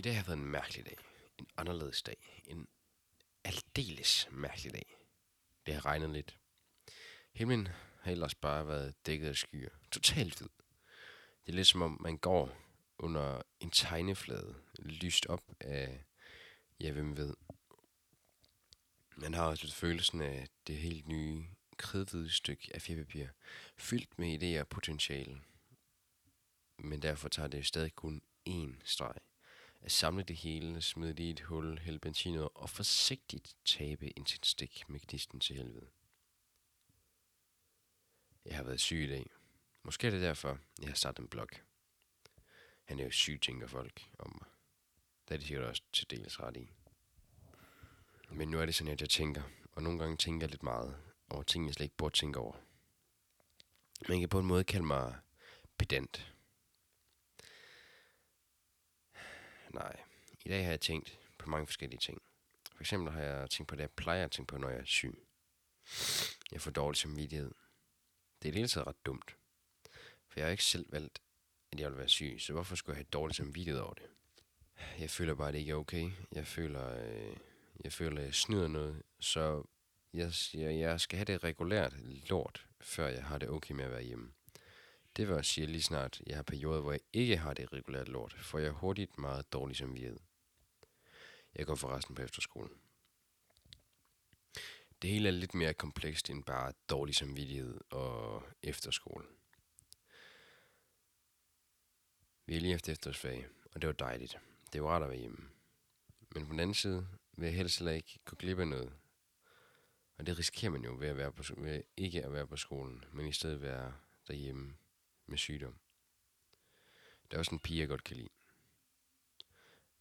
I dag har været en mærkelig dag. En anderledes dag. En aldeles mærkelig dag. Det har regnet lidt. Himlen har ellers bare været dækket af skyer. Totalt hvid. Det er lidt som om, man går under en tegneflade, lyst op af, ja, hvem ved. Man har også lidt følelsen af det helt nye, kridhvide stykke af papir, fyldt med idéer og potentiale. Men derfor tager det stadig kun én streg at samle det hele, smide det i et hul, hælde benzin ud og forsigtigt tabe en sin stik med gnisten til helvede. Jeg har været syg i dag. Måske er det derfor, jeg har startet en blog. Han er jo syg, tænker folk om mig. Det er de sikkert også til dels ret i. Men nu er det sådan, at jeg tænker, og nogle gange tænker jeg lidt meget over ting, jeg slet ikke burde tænke over. Man kan på en måde kalde mig pedant. Nej, i dag har jeg tænkt på mange forskellige ting. For eksempel har jeg tænkt på det, jeg plejer at tænke på, når jeg er syg. Jeg får dårlig samvittighed. Det er det hele taget ret dumt. For jeg har ikke selv valgt, at jeg vil være syg, så hvorfor skulle jeg have dårlig samvittighed over det? Jeg føler bare, at det ikke er okay. Jeg føler, øh, jeg føler, at jeg snyder noget. Så jeg, jeg, jeg skal have det regulært lort, før jeg har det okay med at være hjemme. Det vil også sige, lige snart jeg har perioder, hvor jeg ikke har det regulært lort, for jeg hurtigt meget dårlig samvittighed. Jeg går forresten på efterskolen. Det hele er lidt mere komplekst end bare dårlig samvittighed og efterskole. Vi er lige efter efterårsferie, og det var dejligt. Det var rart at være hjemme. Men på den anden side vil jeg helst heller ikke gå glip af noget. Og det risikerer man jo ved, at være på, ved ikke at være på skolen, men i stedet være derhjemme med sygdom. Der er også en pige, jeg godt kan lide.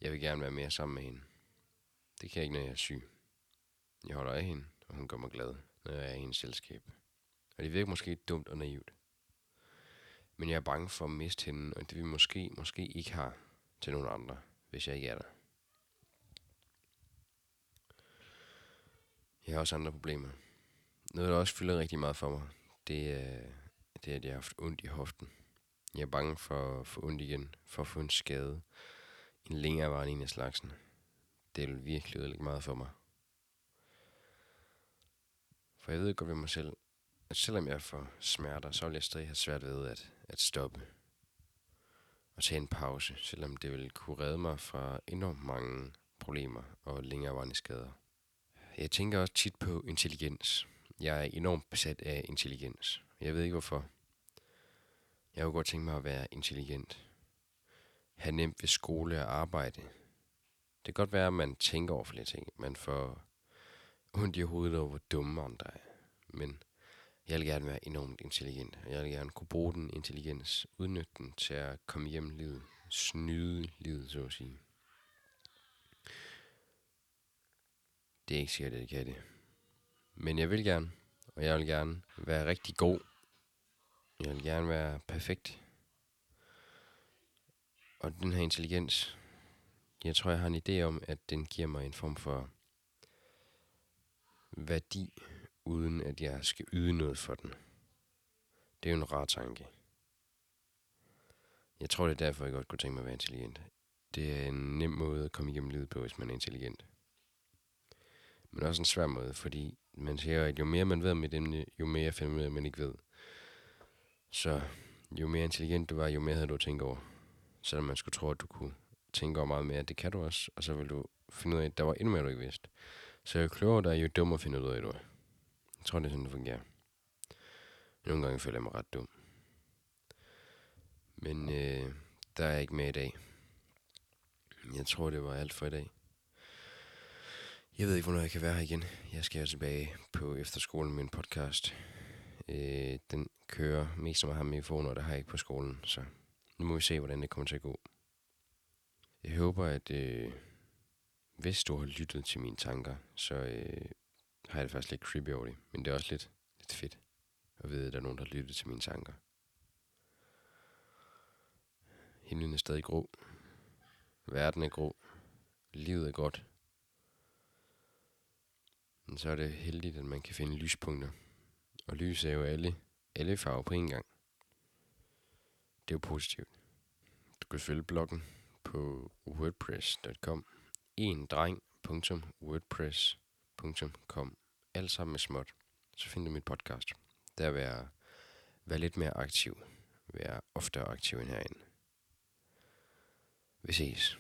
Jeg vil gerne være mere sammen med hende. Det kan jeg ikke, når jeg er syg. Jeg holder af hende, og hun gør mig glad, når jeg er i hendes selskab. Og det virker måske dumt og naivt. Men jeg er bange for at miste hende, og det vi måske, måske ikke har til nogen andre, hvis jeg ikke er der. Jeg har også andre problemer. Noget, der også fylder rigtig meget for mig, det er det er, at jeg har haft ondt i hoften. Jeg er bange for at få ondt igen, for at få en skade. En længerevarende en af slagsen. Det vil virkelig ødelægge meget for mig. For jeg ved godt ved mig selv, at selvom jeg får smerter, så vil jeg stadig have svært ved at, at stoppe. Og tage en pause, selvom det vil kunne redde mig fra enormt mange problemer og længerevarende skader. Jeg tænker også tit på intelligens. Jeg er enormt besat af intelligens. Jeg ved ikke hvorfor. Jeg kunne godt tænke mig at være intelligent. Have nemt ved skole og arbejde. Det kan godt være, at man tænker over flere ting. Man får ondt i hovedet over, hvor dumme andre er. Men jeg vil gerne være enormt intelligent. Jeg vil gerne kunne bruge den intelligens, udnytte den til at komme hjem livet. Snyde livet, så at sige. Det er ikke sikkert, at jeg kan det. Men jeg vil gerne, og jeg vil gerne være rigtig god jeg vil gerne være perfekt. Og den her intelligens, jeg tror, jeg har en idé om, at den giver mig en form for værdi, uden at jeg skal yde noget for den. Det er jo en rar tanke. Jeg tror, det er derfor, jeg godt kunne tænke mig at være intelligent. Det er en nem måde at komme igennem livet på, hvis man er intelligent. Men også en svær måde, fordi man siger, at jo mere man ved om et emne, jo mere finder man, at man ikke ved. Så jo mere intelligent du var, jo mere havde du at tænke over. Selvom man skulle tro, at du kunne tænke over meget mere, det kan du også. Og så vil du finde ud af, at der var endnu mere, du ikke vidste. Så jo klogere der er, jo dummere finder du ud af, du er. Jeg tror, det er sådan, det fungerer. Nogle gange føler jeg mig ret dum. Men øh, der er jeg ikke med i dag. Jeg tror, det var alt for i dag. Jeg ved ikke, hvornår jeg kan være her igen. Jeg skal tilbage på efterskolen med en podcast. Øh, den kører mest som ham i phone, og der har jeg ikke på skolen, så nu må vi se, hvordan det kommer til at gå. Jeg håber, at øh, hvis du har lyttet til mine tanker, så øh, har jeg det faktisk lidt creepy over det, men det er også lidt, lidt fedt at vide, at der er nogen, der har lyttet til mine tanker. Himlen er stadig grå. Verden er grå. Livet er godt. Men så er det heldigt, at man kan finde lyspunkter. Og lys er jo alle, alle farver på en gang. Det er jo positivt. Du kan følge bloggen på wordpress.com. En dreng.wordpress.com. Alt sammen med småt. Så finder du mit podcast. Der vil jeg være lidt mere aktiv. Være oftere aktiv end herinde. Vi ses.